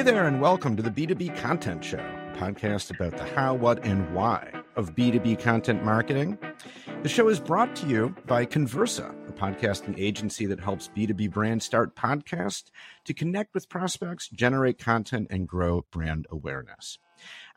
Hey there, and welcome to the B2B Content Show, a podcast about the how, what, and why of B2B content marketing. The show is brought to you by Connversa, a podcasting agency that helps B2B brands start podcasts to connect with prospects, generate content, and grow brand awareness.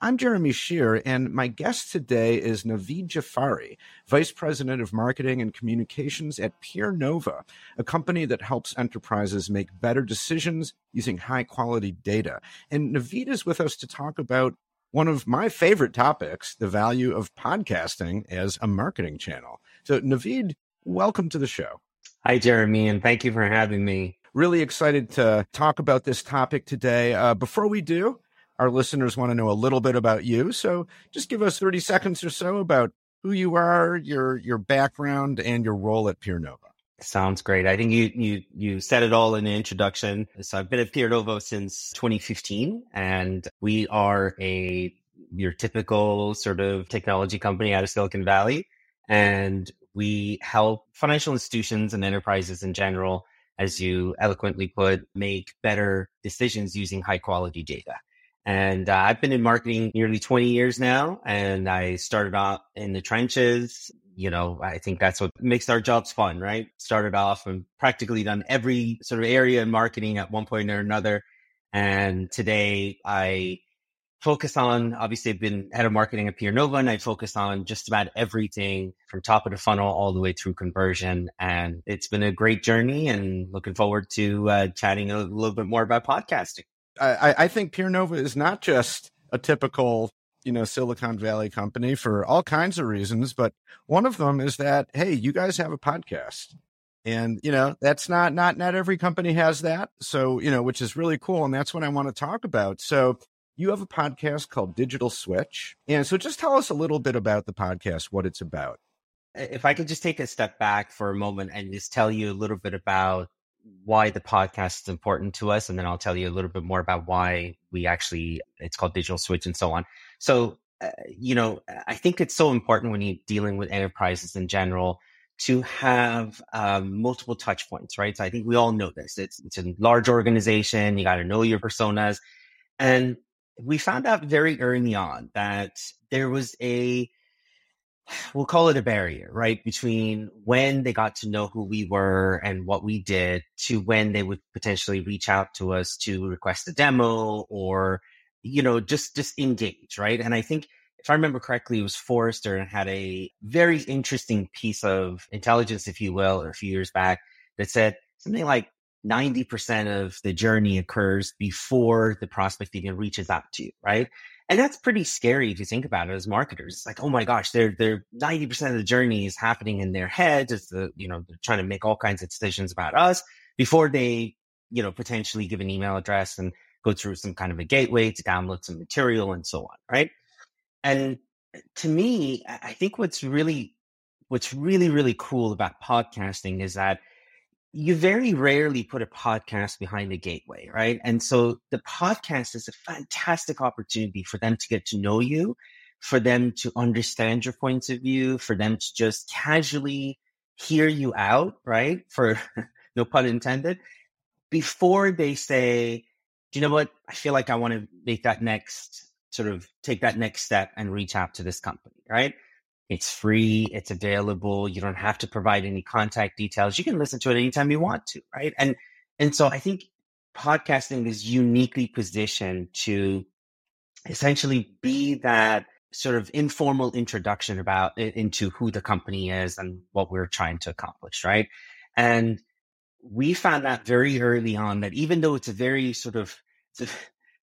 I'm Jeremy Shear, and my guest today is Navid Jafari, Vice President of Marketing and Communications at PeerNova, a company that helps enterprises make better decisions using high quality data. And Navid is with us to talk about one of my favorite topics the value of podcasting as a marketing channel. So, Navid, welcome to the show. Hi, Jeremy, and thank you for having me. Really excited to talk about this topic today. Uh, before we do, our listeners want to know a little bit about you. So just give us 30 seconds or so about who you are, your your background, and your role at PeerNova. Sounds great. I think you you you said it all in the introduction. So I've been at PeerNova since 2015, and we are a your typical sort of technology company out of Silicon Valley, and we help financial institutions and enterprises in general, as you eloquently put, make better decisions using high quality data. And uh, I've been in marketing nearly 20 years now. And I started off in the trenches. You know, I think that's what makes our jobs fun, right? Started off and practically done every sort of area in marketing at one point or another. And today I focus on, obviously I've been head of marketing at PeerNova and I focus on just about everything from top of the funnel all the way through conversion. And it's been a great journey and looking forward to uh, chatting a little bit more about podcasting. I, I think PeerNova is not just a typical, you know, Silicon Valley company for all kinds of reasons, but one of them is that hey, you guys have a podcast, and you know that's not not not every company has that. So you know, which is really cool, and that's what I want to talk about. So you have a podcast called Digital Switch, and so just tell us a little bit about the podcast, what it's about. If I could just take a step back for a moment and just tell you a little bit about why the podcast is important to us. And then I'll tell you a little bit more about why we actually, it's called Digital Switch and so on. So, uh, you know, I think it's so important when you're dealing with enterprises in general to have um, multiple touch points, right? So I think we all know this. It's, it's a large organization. You got to know your personas. And we found out very early on that there was a we'll call it a barrier, right? Between when they got to know who we were and what we did to when they would potentially reach out to us to request a demo or, you know, just, just engage, right? And I think if I remember correctly, it was Forrester and had a very interesting piece of intelligence, if you will, a few years back that said something like 90% of the journey occurs before the prospect even reaches out to you, right? And that's pretty scary if you think about it as marketers. It's like, oh my gosh, they're they're 90% of the journey is happening in their head. It's the, you know, they're trying to make all kinds of decisions about us before they, you know, potentially give an email address and go through some kind of a gateway to download some material and so on, right? And eh, to me, I think what's really what's really, really cool about podcasting is that you very rarely put a podcast behind a gateway, right? And so the podcast is a fantastic opportunity for them to get to know you, for them to understand your points of view, for them to just casually hear you out, right? For no pun intended, before they say, do you know what? I feel like I want to make that next sort of take that next step and reach out to this company, right? It's free. It's available. You don't have to provide any contact details. You can listen to it anytime you want to, right? And and so I think podcasting is uniquely positioned to essentially be that sort of informal introduction about it into who the company is and what we're trying to accomplish, right? And we found that very early on that even though it's a very sort of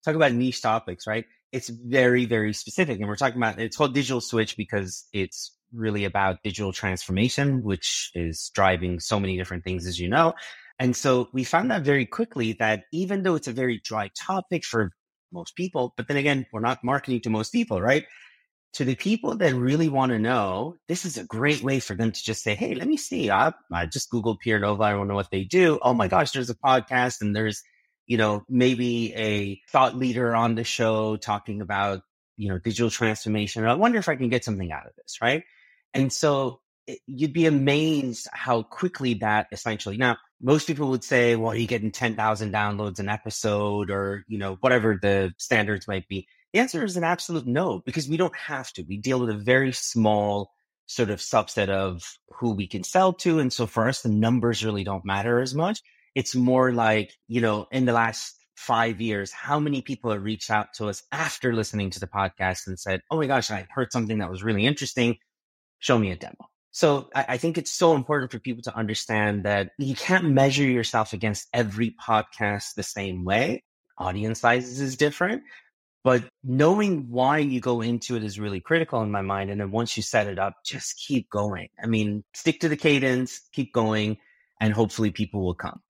talk about niche topics, right? It's very, very specific. And we're talking about, it's called digital switch because it's really about digital transformation, which is driving so many different things, as you know. And so we found that very quickly that even though it's a very dry topic for most people, but then again, we're not marketing to most people, right? To the people that really want to know, this is a great way for them to just say, Hey, let me see. I, I just Googled PeerNova. I don't know what they do. Oh my gosh, there's a podcast and there's you know, maybe a thought leader on the show talking about, you know, digital transformation. I wonder if I can get something out of this, right? And so you'd be amazed how quickly that essentially now most people would say well you're getting 10,000 downloads an episode or you know whatever the standards might be the answer is an absolute no because we don't have to we deal with a very small sort of subset of who we can sell to and so for us the numbers really don't matter as much it's more like you know in the last five years, how many people have reached out to us after listening to the podcast and said, Oh my gosh, I heard something that was really interesting. Show me a demo. So I, I, think it's so important for people to understand that you can't measure yourself against every podcast the same way. Audience sizes is different, but knowing why you go into it is really critical in my mind. And then once you set it up, just keep going. I mean, stick to the cadence, keep going, and hopefully people will come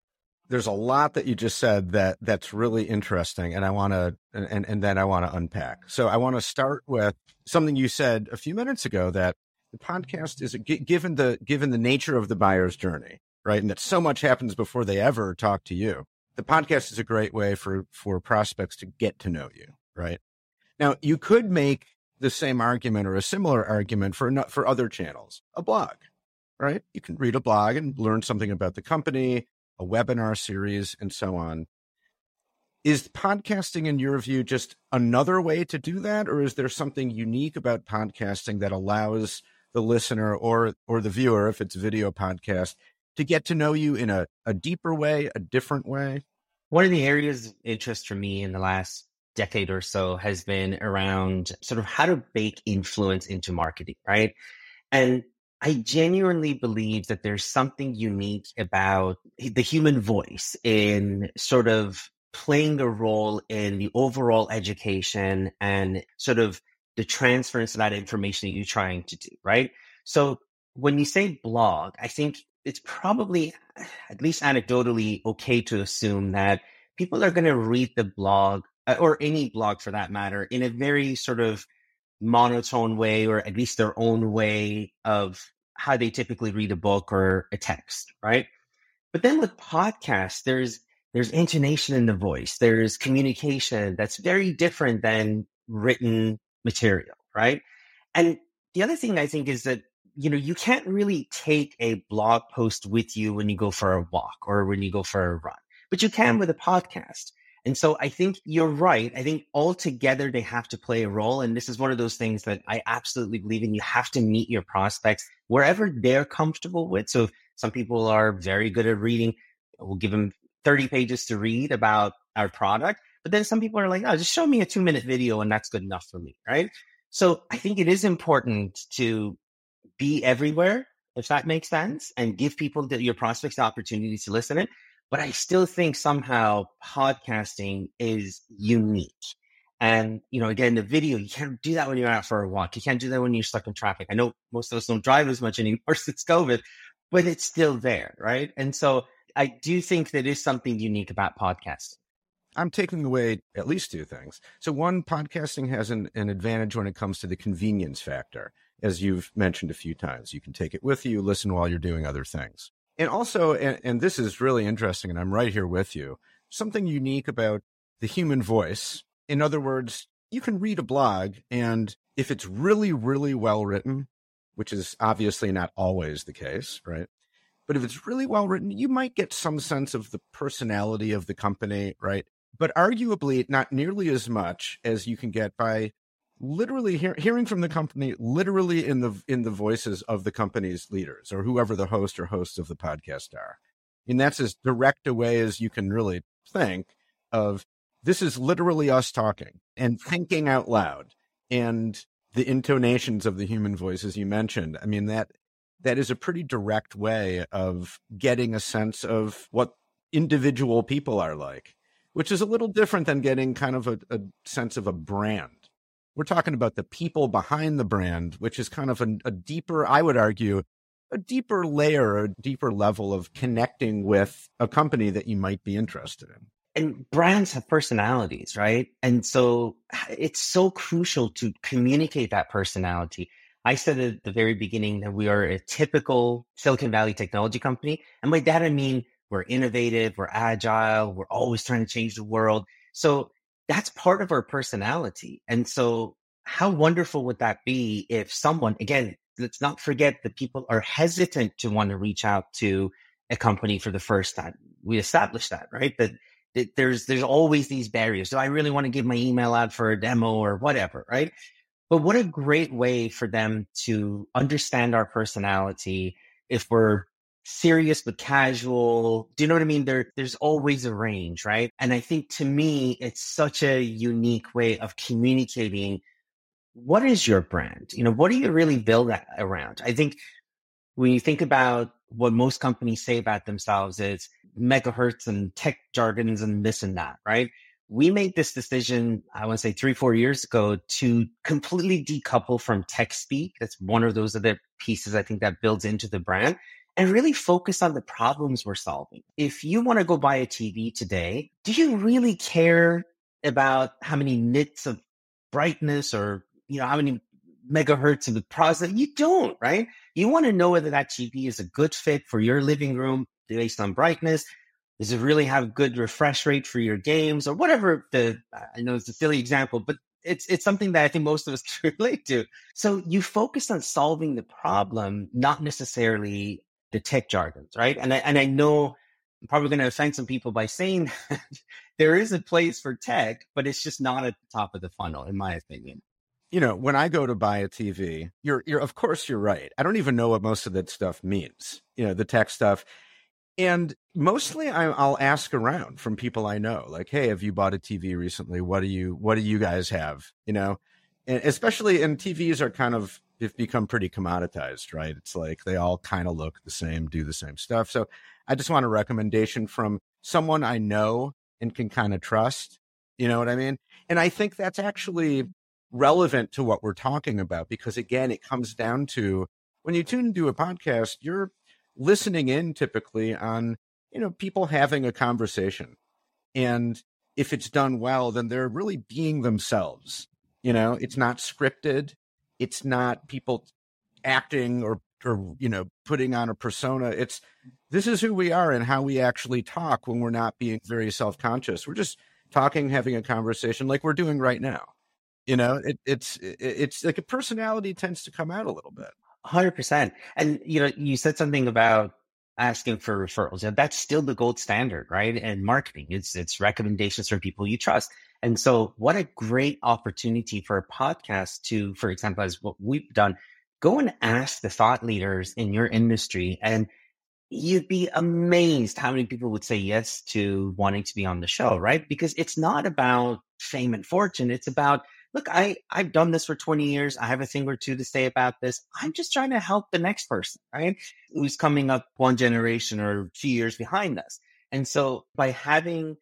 there's a lot that you just said that that's really interesting and i want to and and then i want to unpack. So i want to start with something you said a few minutes ago that the podcast is given the given the nature of the buyer's journey right and that so much happens before they ever talk to you the podcast is a great way for for prospects to get to know you right? Now you could make the same argument or a similar argument for for other channels a blog right? You can read a blog and learn something about the company a webinar series, and so on. Is podcasting, in your view, just another way to do that, or is there something unique about podcasting that allows the listener or or the viewer, if it's video podcast, to get to know you in a, a deeper way, a different way? One of the areas of interest for me in the last decade or so has been around sort of how to bake influence into marketing, right? And I genuinely believe that there's something unique about the human voice in sort of playing a role in the overall education and sort of the transference of that information that you're trying to do, right? So when you say blog, I think it's probably, at least anecdotally, okay to assume that people are going to read the blog uh, or any blog for that matter in a very sort of monotone way or at least their own way of how they typically read a book or a text, right? But then with podcasts, there's there's intonation in the voice, there's communication that's very different than written material, right? And the other thing I think is that you know you can't really take a blog post with you when you go for a walk or when you go for a run, but you can with a podcast. And so I think you're right. I think altogether they have to play a role. And this is one of those things that I absolutely believe in. You have to meet your prospects wherever they're comfortable with. So some people are very good at reading. We'll give them 30 pages to read about our product. But then some people are like, oh, just show me a two minute video and that's good enough for me. Right. So I think it is important to be everywhere, if that makes sense, and give people the, your prospects the opportunity to listen in but I still think somehow podcasting is unique. And, you know, again, the video, you can't do that when you're out for a walk. You can't do that when you're stuck in traffic. I know most of us don't drive as much anymore since COVID, but it's still there, right? And so I do think that is something unique about podcasting. I'm taking away at least two things. So, one, podcasting has an, an advantage when it comes to the convenience factor, as you've mentioned a few times. You can take it with you, listen while you're doing other things. And also, and, and this is really interesting, and I'm right here with you, something unique about the human voice. In other words, you can read a blog, and if it's really, really well written, which is obviously not always the case, right? But if it's really well written, you might get some sense of the personality of the company, right? But arguably, not nearly as much as you can get by literally hear, hearing from the company literally in the in the voices of the company's leaders or whoever the host or hosts of the podcast are. And that's as direct a way as you can really think of this is literally us talking and thinking out loud. And the intonations of the human voice as you mentioned i mean that that is a pretty direct way of getting a sense of what individual people are like which is a little different than getting kind of a, a sense of a brand we're talking about the people behind the brand, which is kind of a, a deeper, I would argue, a deeper layer, a deeper level of connecting with a company that you might be interested in. And brands have personalities, right? And so it's so crucial to communicate that personality. I said at the very beginning that we are a typical Silicon Valley technology company. And by that, I mean we're innovative, we're agile, we're always trying to change the world. So that's part of our personality. And so how wonderful would that be if someone, again, let's not forget that people are hesitant to want to reach out to a company for the first time. We established that, right? That, that there's there's always these barriers. So I really want to give my email out for a demo or whatever, right? But what a great way for them to understand our personality if we're serious but casual. Do you know what I mean? There, there's always a range, right? And I think to me, it's such a unique way of communicating. What is your brand? You know, what do you really build around? I think when you think about what most companies say about themselves is megahertz and tech jargons and this and that, right? We made this decision, I want to say three, four years ago to completely decouple from tech speak. That's one of those other pieces I think that builds into the brand and really focus on the problems we're solving. If you want to go buy a TV today, do you really care about how many nits of brightness or, you know, how many megahertz of the process? You don't, right? You want to know whether that TV is a good fit for your living room based on brightness. Does it really have good refresh rate for your games or whatever the, I know it's a silly example, but it's it's something that I think most of us can relate to. So you focus on solving the problem, not necessarily the tech jargons, right? And I, and I know I'm probably going to offend some people by saying that there is a place for tech, but it's just not at the top of the funnel, in my opinion. You know, when I go to buy a TV, you're, you're, of course, you're right. I don't even know what most of that stuff means, you know, the tech stuff. And mostly I, will ask around from people I know, like, Hey, have you bought a TV recently? What do you, what do you guys have? You know, and especially, and TVs are kind of have become pretty commoditized, right? It's like they all kind of look the same, do the same stuff. So I just want a recommendation from someone I know and can kind of trust. You know what I mean? And I think that's actually relevant to what we're talking about because again, it comes down to when you tune into a podcast, you're listening in typically on, you know, people having a conversation. And if it's done well, then they're really being themselves. You know, it's not scripted it's not people acting or or you know putting on a persona. It's this is who we are and how we actually talk when we're not being very self-conscious. We're just talking having a conversation like we're doing right now. You know it, it's it, it's like a personality tends to come out a little bit. 100% and you know you said something about asking for referrals yeah, that's still the gold standard right and marketing it's it's recommendations from people you trust and so what a great opportunity for a podcast to, for example, as what we've done, go and ask the thought leaders in your industry and you'd be amazed how many people would say yes to wanting to be on the show, right? Because it's not about fame and fortune. It's about, look, I, I've done this for 20 years. I have a thing or two to say about this. I'm just trying to help the next person, right? Who's coming up one generation or two years behind us. And so by having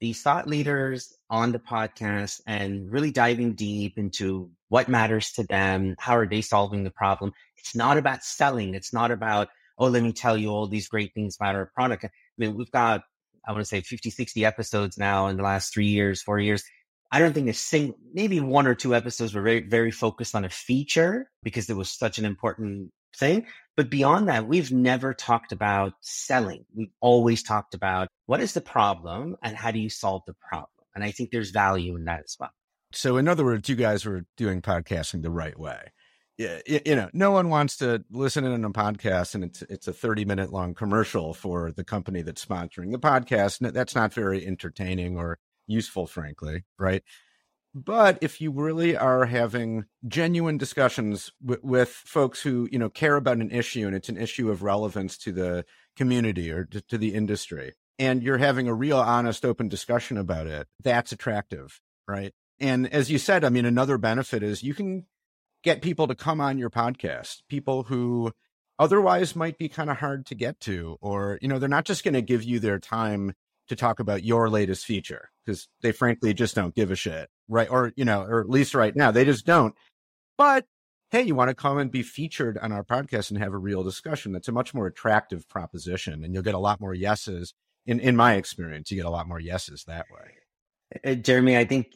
these thought leaders on the podcast and really diving deep into what matters to them. How are they solving the problem? It's not about selling. It's not about, oh, let me tell you all these great things about our product. I mean, we've got, I want to say 50, 60 episodes now in the last three years, four years. I don't think a single, maybe one or two episodes were very, very focused on a feature because it was such an important thing. But beyond that, we've never talked about selling. We've always talked about what is the problem and how do you solve the problem? And I think there's value in that as well. So, in other words, you guys were doing podcasting the right way. Yeah, you know, no one wants to listen in on a podcast and it's it's a 30 minute long commercial for the company that's sponsoring the podcast. That's not very entertaining or useful, frankly, right? But if you really are having genuine discussions w- with folks who, you know, care about an issue and it's an issue of relevance to the community or to, to the industry, and you're having a real honest, open discussion about it, that's attractive, right? And as you said, I mean, another benefit is you can get people to come on your podcast, people who otherwise might be kind of hard to get to, or, you know, they're not just going to give you their time to talk about your latest feature because they frankly just don't give a shit right? Or, you know, or at least right now, they just don't. But hey, you want to come and be featured on our podcast and have a real discussion. That's a much more attractive proposition. And you'll get a lot more yeses. In, in my experience, you get a lot more yeses that way. Uh, Jeremy, I think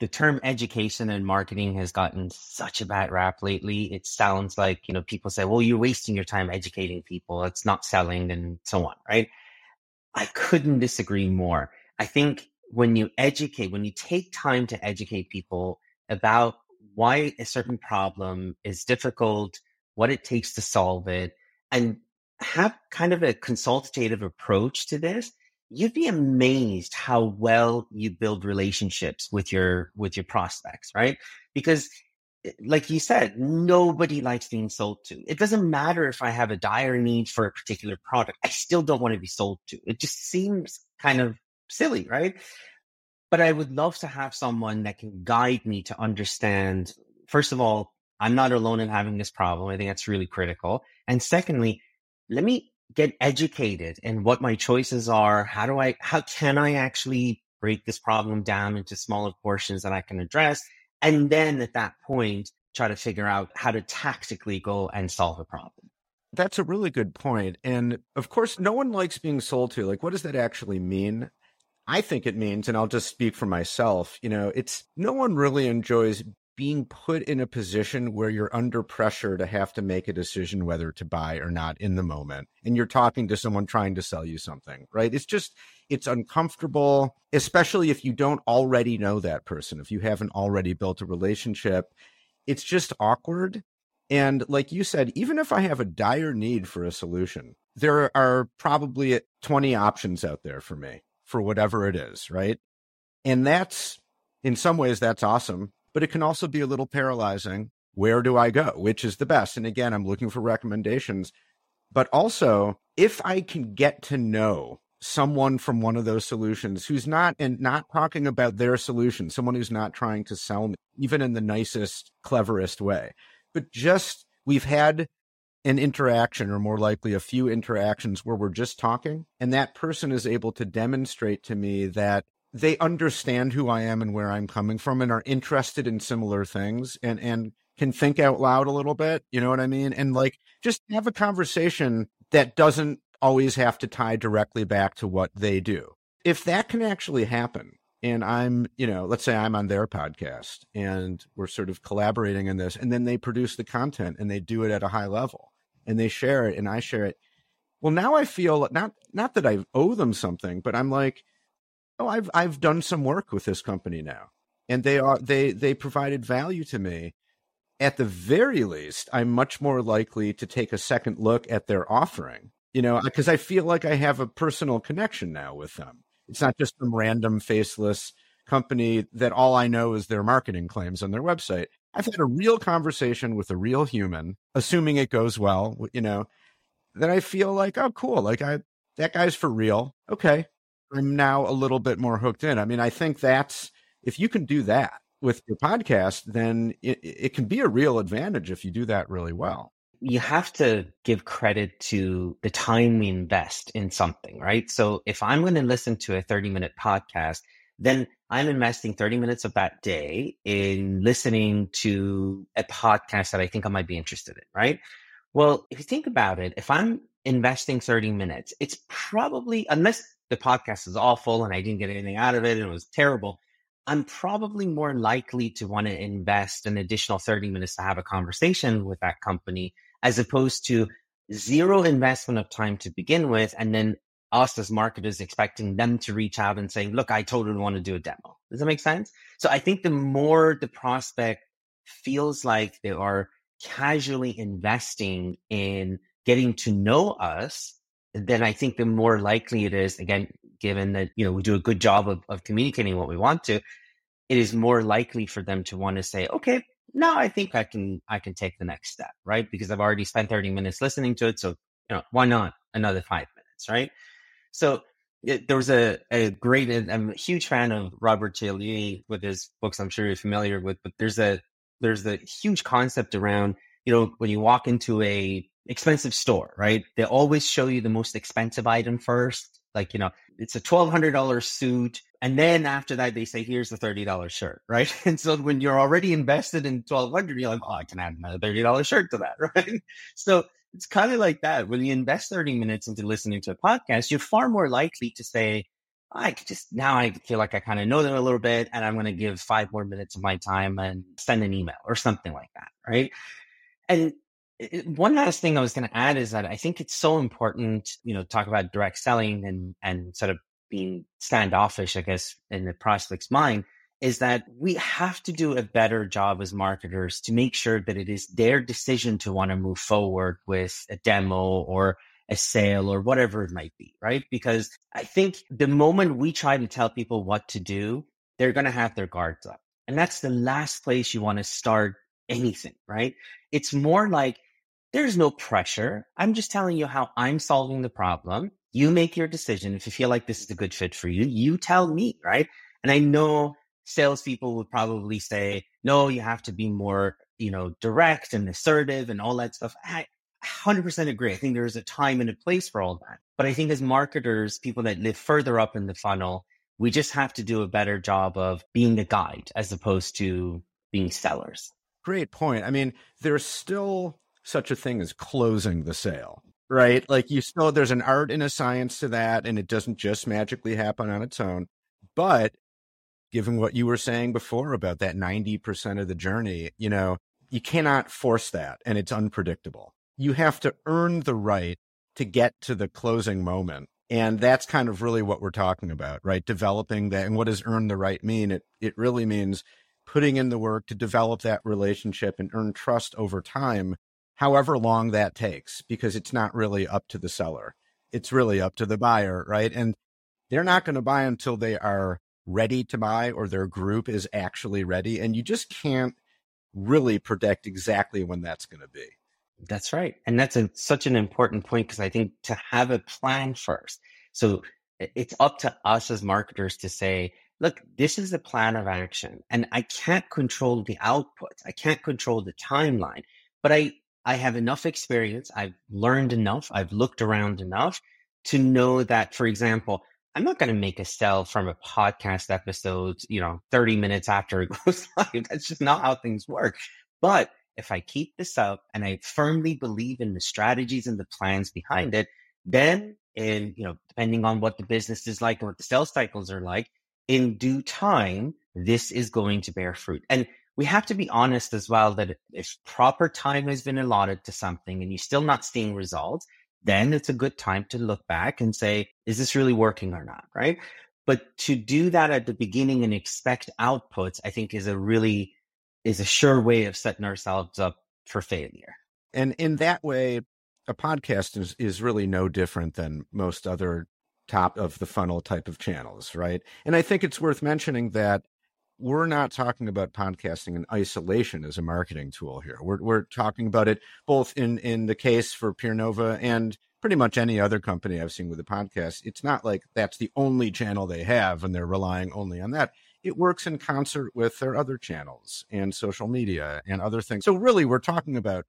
the term education and marketing has gotten such a bad rap lately. It sounds like, you know, people say, well, you're wasting your time educating people. It's not selling and so on, right? I couldn't disagree more. I think when you educate, when you take time to educate people about why a certain problem is difficult, what it takes to solve it, and have kind of a consultative approach to this, you'd be amazed how well you build relationships with your with your prospects, right? Because Eh, like you said, nobody likes being sold to. It doesn't matter if I have a dire need for a particular product. I still don't want to be sold to. It just seems kind of silly, right? But I would love to have someone that can guide me to understand, first of all, I'm not alone in having this problem. I think that's really critical. And secondly, let me get educated in what my choices are. How do I, how can I actually break this problem down into smaller portions that I can address? And then at that point, try to figure out how to tactically go and solve a problem. That's a really good point. And of course, no one likes being sold to. Like, what does that actually mean? I think it means, and I'll just speak for myself, you know, it's no one really enjoys being put in a position where you're under pressure to have to make a decision whether to buy or not in the moment. And you're talking to someone trying to sell you something, right? It's just, it's uncomfortable, especially if you don't already know that person, if you haven't already built a relationship. It's just awkward. And like you said, even if I have a dire need for a solution, there are probably 20 options out there for me for whatever it is, right? And that's, in some ways, that's awesome but it can also be a little paralyzing. Where do I go? Which is the best? And again, I'm looking for recommendations. But also, if I can get to know someone from one of those solutions who's not and not talking about their solution, someone who's not trying to sell me, even in the nicest, cleverest way, but just we've had an interaction or more likely a few interactions where we're just talking and that person is able to demonstrate to me that they understand who I am and where I'm coming from and are interested in similar things and and can think out loud a little bit, you know what I mean? And like just have a conversation that doesn't always have to tie directly back to what they do. If that can actually happen, and I'm, you know, let's say I'm on their podcast and we're sort of collaborating in this, and then they produce the content and they do it at a high level and they share it and I share it. Well, now I feel not not that I owe them something, but I'm like, oh, I've I've done some work with this company now, and they are they they provided value to me. At the very least, I'm much more likely to take a second look at their offering. You know, because I feel like I have a personal connection now with them. It's not just some random faceless company that all I know is their marketing claims on their website. I've had a real conversation with a real human, assuming it goes well, you know, that I feel like, oh, cool. Like I, that guy's for real. Okay. I'm now a little bit more hooked in. I mean, I think that's if you can do that with your podcast, then it, it can be a real advantage if you do that really well. You have to give credit to the time we invest in something, right? So if I'm going to listen to a 30 minute podcast, then I'm investing 30 minutes of that day in listening to a podcast that I think I might be interested in, right? Well, if you think about it, if I'm investing 30 minutes, it's probably, unless the podcast is awful and I didn't get anything out of it and it was terrible, I'm probably more likely to want to invest an additional 30 minutes to have a conversation with that company as opposed to zero investment of time to begin with. And then us as marketers expecting them to reach out and say, look, I totally want to do a demo. Does that make sense? So I think the more the prospect feels like they are casually investing in getting to know us, then I think the more likely it is, again, given that, you know, we do a good job of, of communicating what we want to, it is more likely for them to want to say, okay, now I think I can, I can take the next step, right? Because I've already spent 30 minutes listening to it. So, you know, why not another five minutes, right? So it, there was a, a great, I'm a huge fan of Robert Cialdini with his books. I'm sure you're familiar with, but there's a, there's a huge concept around, you know, when you walk into a expensive store, right? They always show you the most expensive item first. Like, you know, it's a $1,200 suit. And then after that, they say, here's the $30 shirt, right? And so when you're already invested in 1200 you're like, oh, I can add another $30 shirt to that, right? So it's kind of like that. When you invest 30 minutes into listening to a podcast, you're far more likely to say, I just now I feel like I kind of know them a little bit and I'm going to give five more minutes of my time and send an email or something like that. Right. And one last thing I was going to add is that I think it's so important, you know, talk about direct selling and and sort of being standoffish, I guess, in the prospect's mind. is that we have to do a better job as marketers to make sure that it is their decision to want to move forward with a demo or a sale or whatever it might be, right? Because I think the moment we try to tell people what to do, they're going to have their guards up. And that's the last place you want to start anything, right? It's more like there's no pressure. I'm just telling you how I'm solving the problem. You make your decision. If you feel like this is a good fit for you, you tell me, right? And I know salespeople would probably say, no, you have to be more, you know, direct and assertive and all that stuff. I 100% agree. I think there's a time and a place for all that. But I think as marketers, people that live further up in the funnel, we just have to do a better job of being a guide as opposed to being sellers. Great point. I mean, there's still such a thing as closing the sale, right? Like you still, there's an art and a science to that, and it doesn't just magically happen on its own. But given what you were saying before about that 90% of the journey, you know, you cannot force that and it's unpredictable. You have to earn the right to get to the closing moment. And that's kind of really what we're talking about, right? Developing that. And what does earn the right mean? It, it really means putting in the work to develop that relationship and earn trust over time, however long that takes, because it's not really up to the seller. It's really up to the buyer, right? And they're not going to buy until they are ready to buy or their group is actually ready. And you just can't really predict exactly when that's going to be. That's right. And that's a, such an important point because I think to have a plan first. So it's up to us as marketers to say, look, this is the plan of action and I can't control the output. I can't control the timeline, but I, I have enough experience. I've learned enough. I've looked around enough to know that, for example, I'm not going to make a sell from a podcast episode, you know, 30 minutes after it goes live. That's just not how things work. But if I keep this up and I firmly believe in the strategies and the plans behind it, then in, you know, depending on what the business is like and what the sales cycles are like, in due time, this is going to bear fruit. And we have to be honest as well that if proper time has been allotted to something and you're still not seeing results, then it's a good time to look back and say, is this really working or not? Right. But to do that at the beginning and expect outputs, I think is a really, is a sure way of setting ourselves up for failure. And in that way, a podcast is, is really no different than most other top of the funnel type of channels, right? And I think it's worth mentioning that we're not talking about podcasting in isolation as a marketing tool here. We're we're talking about it both in in the case for PeerNova and pretty much any other company I've seen with a podcast. It's not like that's the only channel they have and they're relying only on that. It works in concert with their other channels and social media and other things. So really we're talking about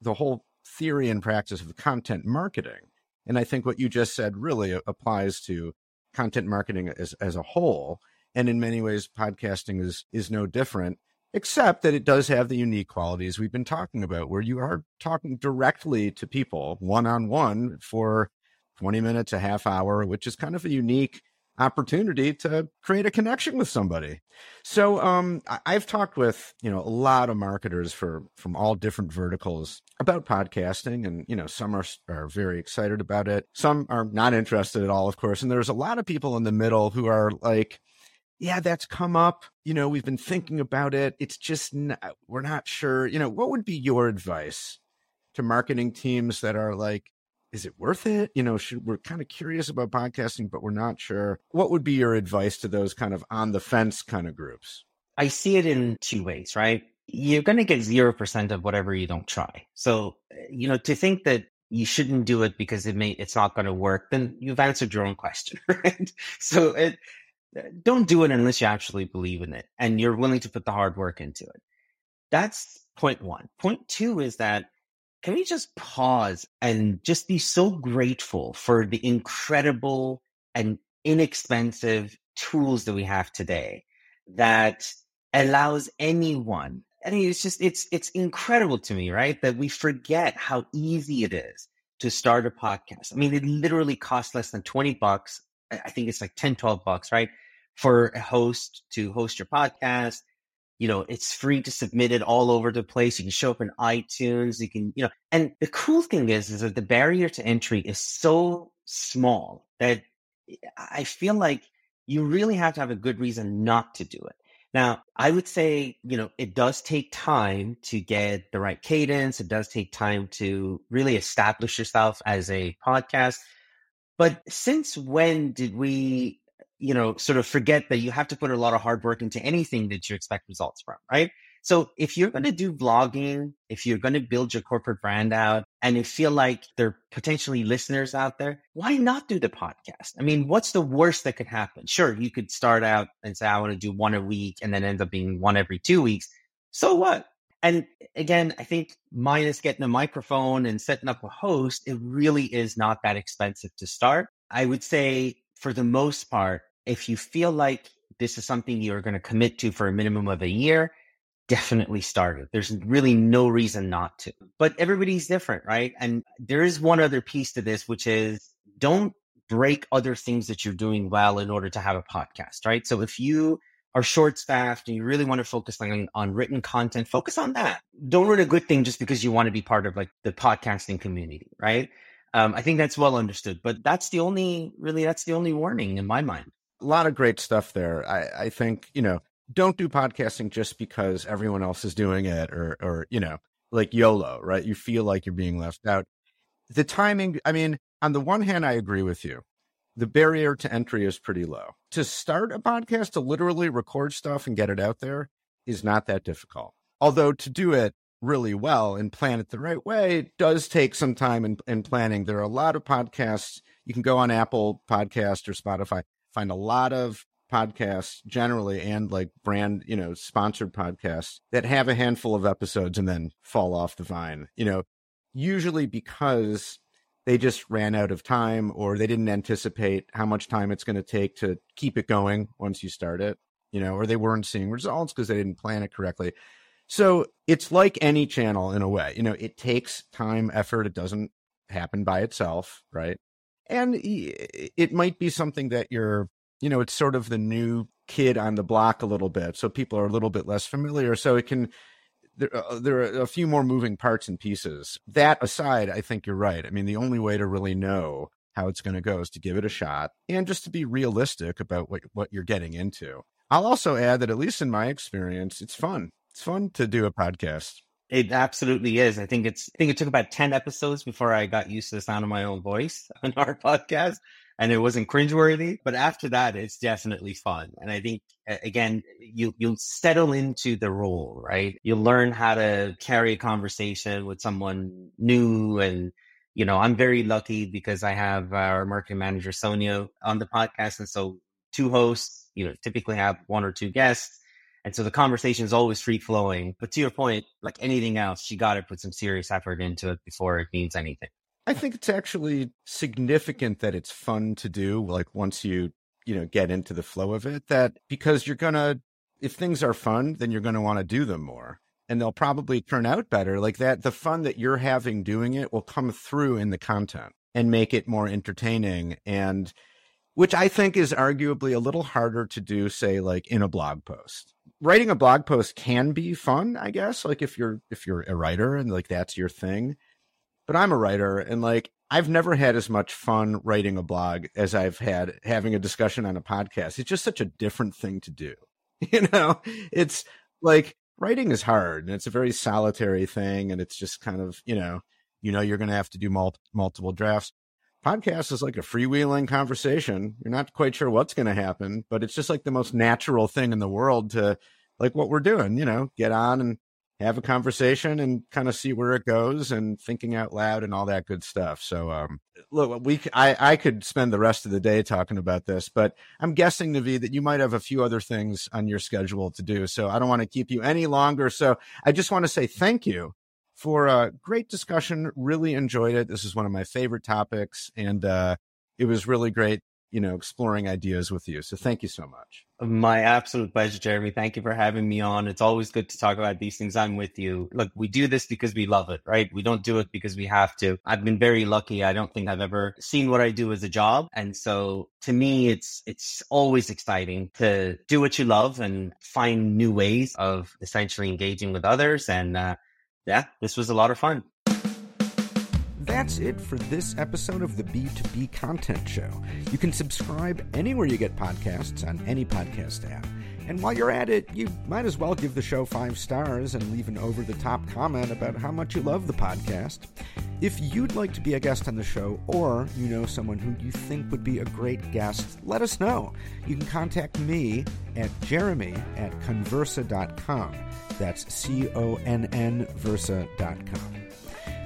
the whole theory and practice of content marketing. And I think what you just said really applies to content marketing as as a whole and in many ways, podcasting is is no different, except that it does have the unique qualities we've been talking about, where you are talking directly to people one on one for 20 minutes, a half hour, which is kind of a unique opportunity to create a connection with somebody. So um, I've talked with you know a lot of marketers for from all different verticals about podcasting, and you know some are are very excited about it, some are not interested at all, of course, and there's a lot of people in the middle who are like yeah, that's come up. You know, we've been thinking about it. It's just, not, uh, we're not sure. You know, what would be your advice to marketing teams that are like, is it worth it? You know, should, we're kind of curious about podcasting, but we're not sure. What would be your advice to those kind of on the fence kind of groups? I see it in two ways, right? You're going to get 0% of whatever you don't try. So, uh, you know, to think that you shouldn't do it because it may, it's not going to work, then you've answered your own question, right? So it, don't do it unless you actually believe in it and you're willing to put the hard work into it. That's point one. Point two is that can we just pause and just be so grateful for the incredible and inexpensive tools that we have today that allows anyone I mean, it's just it's it's incredible to me, right? That we forget how easy it is to start a podcast. I mean, it literally costs less than 20 bucks. I think it's like 10, 12 bucks, right? For a host to host your podcast. You know, it's free to submit it all over the place. You can show up in iTunes. You can, you know, and the cool thing is, is that the barrier to entry is so small that I feel like you really have to have a good reason not to do it. Now, I would say, you know, it does take time to get the right cadence. It does take time to really establish yourself as a podcast. But since when did we, you know, sort of forget that you have to put a lot of hard work into anything that you expect results from, right? So if you're going to do vlogging, if you're going to build your corporate brand out and you feel like there are potentially listeners out there, why not do the podcast? I mean, what's the worst that could happen? Sure, you could start out and say, I want to do one a week and then end up being one every two weeks. So what? And again, I think minus getting a microphone and setting up a host, it really is not that expensive to start. I would say for the most part, if you feel like this is something you're going to commit to for a minimum of a year, definitely start it. There's really no reason not to. But everybody's different, right? And there is one other piece to this, which is don't break other things that you're doing well in order to have a podcast, right? So if you are short staffed and you really want to focus on, on written content, focus on that. Don't run a good thing just because you want to be part of like the podcasting community, right? Um, I think that's well understood, but that's the only, really, that's the only warning in my mind. A lot of great stuff there. I, I think, you know, don't do podcasting just because everyone else is doing it or or you know like YOLO, right? You feel like you're being left out. The timing, I mean, on the one hand, I agree with you. The barrier to entry is pretty low. To start a podcast, to literally record stuff and get it out there is not that difficult. Although to do it really well and plan it the right way it does take some time in, in planning. There are a lot of podcasts. You can go on Apple Podcast or Spotify, find a lot of podcasts generally and like brand, you know, sponsored podcasts that have a handful of episodes and then fall off the vine, you know, usually because they just ran out of time or they didn't anticipate how much time it's going to take to keep it going once you start it, you know, or they weren't seeing results because they didn't plan it correctly. So it's like any channel in a way, you know, it takes time, effort. It doesn't happen by itself, right? And it might be something that you're you know, it's sort of the new kid on the block a little bit. So people are a little bit less familiar. So it can, there, uh, there are a few more moving parts and pieces. That aside, I think you're right. I mean, the only way to really know how it's going to go is to give it a shot and just to be realistic about what, what you're getting into. I'll also add that, at least in my experience, it's fun. It's fun to do a podcast. It absolutely is. I think it's, I think it took about 10 episodes before I got used to the sound of my own voice on our podcast and it wasn't cringeworthy. But after that, it's definitely fun. And I think again, you you'll settle into the role, right? You'll learn how to carry a conversation with someone new and you know, I'm very lucky because I have our marketing manager Sonia on the podcast, and so two hosts, you know, typically have one or two guests, and so the conversation is always free flowing. But to your point, like anything else, you got to put some serious effort into it before it means anything. I think it's actually significant that it's fun to do. Like once you, you know, get into the flow of it, that because you're going to, if things are fun, then you're going to want to do them more and they'll probably turn out better. Like that, the fun that you're having doing it will come through in the content and make it more entertaining. And which I think is arguably a little harder to do, say, like in a blog post. Writing a blog post can be fun, I guess. Like if you're if you're a writer and like that's your thing but I'm a writer and like I've never had as much fun writing a blog as I've had having a discussion on a podcast. It's just such a different thing to do. You know, it's like writing is hard and it's a very solitary thing and it's just kind of, you know, you know you're going to have to do mul- multiple drafts. Podcast is like a freewheeling conversation. You're not quite sure what's going to happen, but it's just like the most natural thing in the world to like what we're doing, you know, get on and have a conversation and kind of see where it goes and thinking out loud and all that good stuff. So, um, look, we, I, I could spend the rest of the day talking about this, but I'm guessing, Navid, that you might have a few other things on your schedule to do. So I don't want to keep you any longer. So I just want to say thank you for a great discussion. Really enjoyed it. This is one of my favorite topics and, uh, it was really great you know, exploring ideas with you. So thank you so much. My absolute pleasure, Jeremy. Thank you for having me on. It's always good to talk about these things. I'm with you. Look, we do this because we love it, right? We don't do it because we have to. I've been very lucky. I don't think I've ever seen what I do as a job. And so to me, it's, it's always exciting to do what you love and find new ways of essentially engaging with others. And, uh, yeah, this was a lot of fun. That's it for this episode of the B2B Content Show. You can subscribe anywhere you get podcasts on any podcast app. And while you're at it, you might as well give the show five stars and leave an over the top comment about how much you love the podcast. If you'd like to be a guest on the show, or you know someone who you think would be a great guest, let us know. You can contact me at jeremy at connversa.com. That's C O N N Versa.com.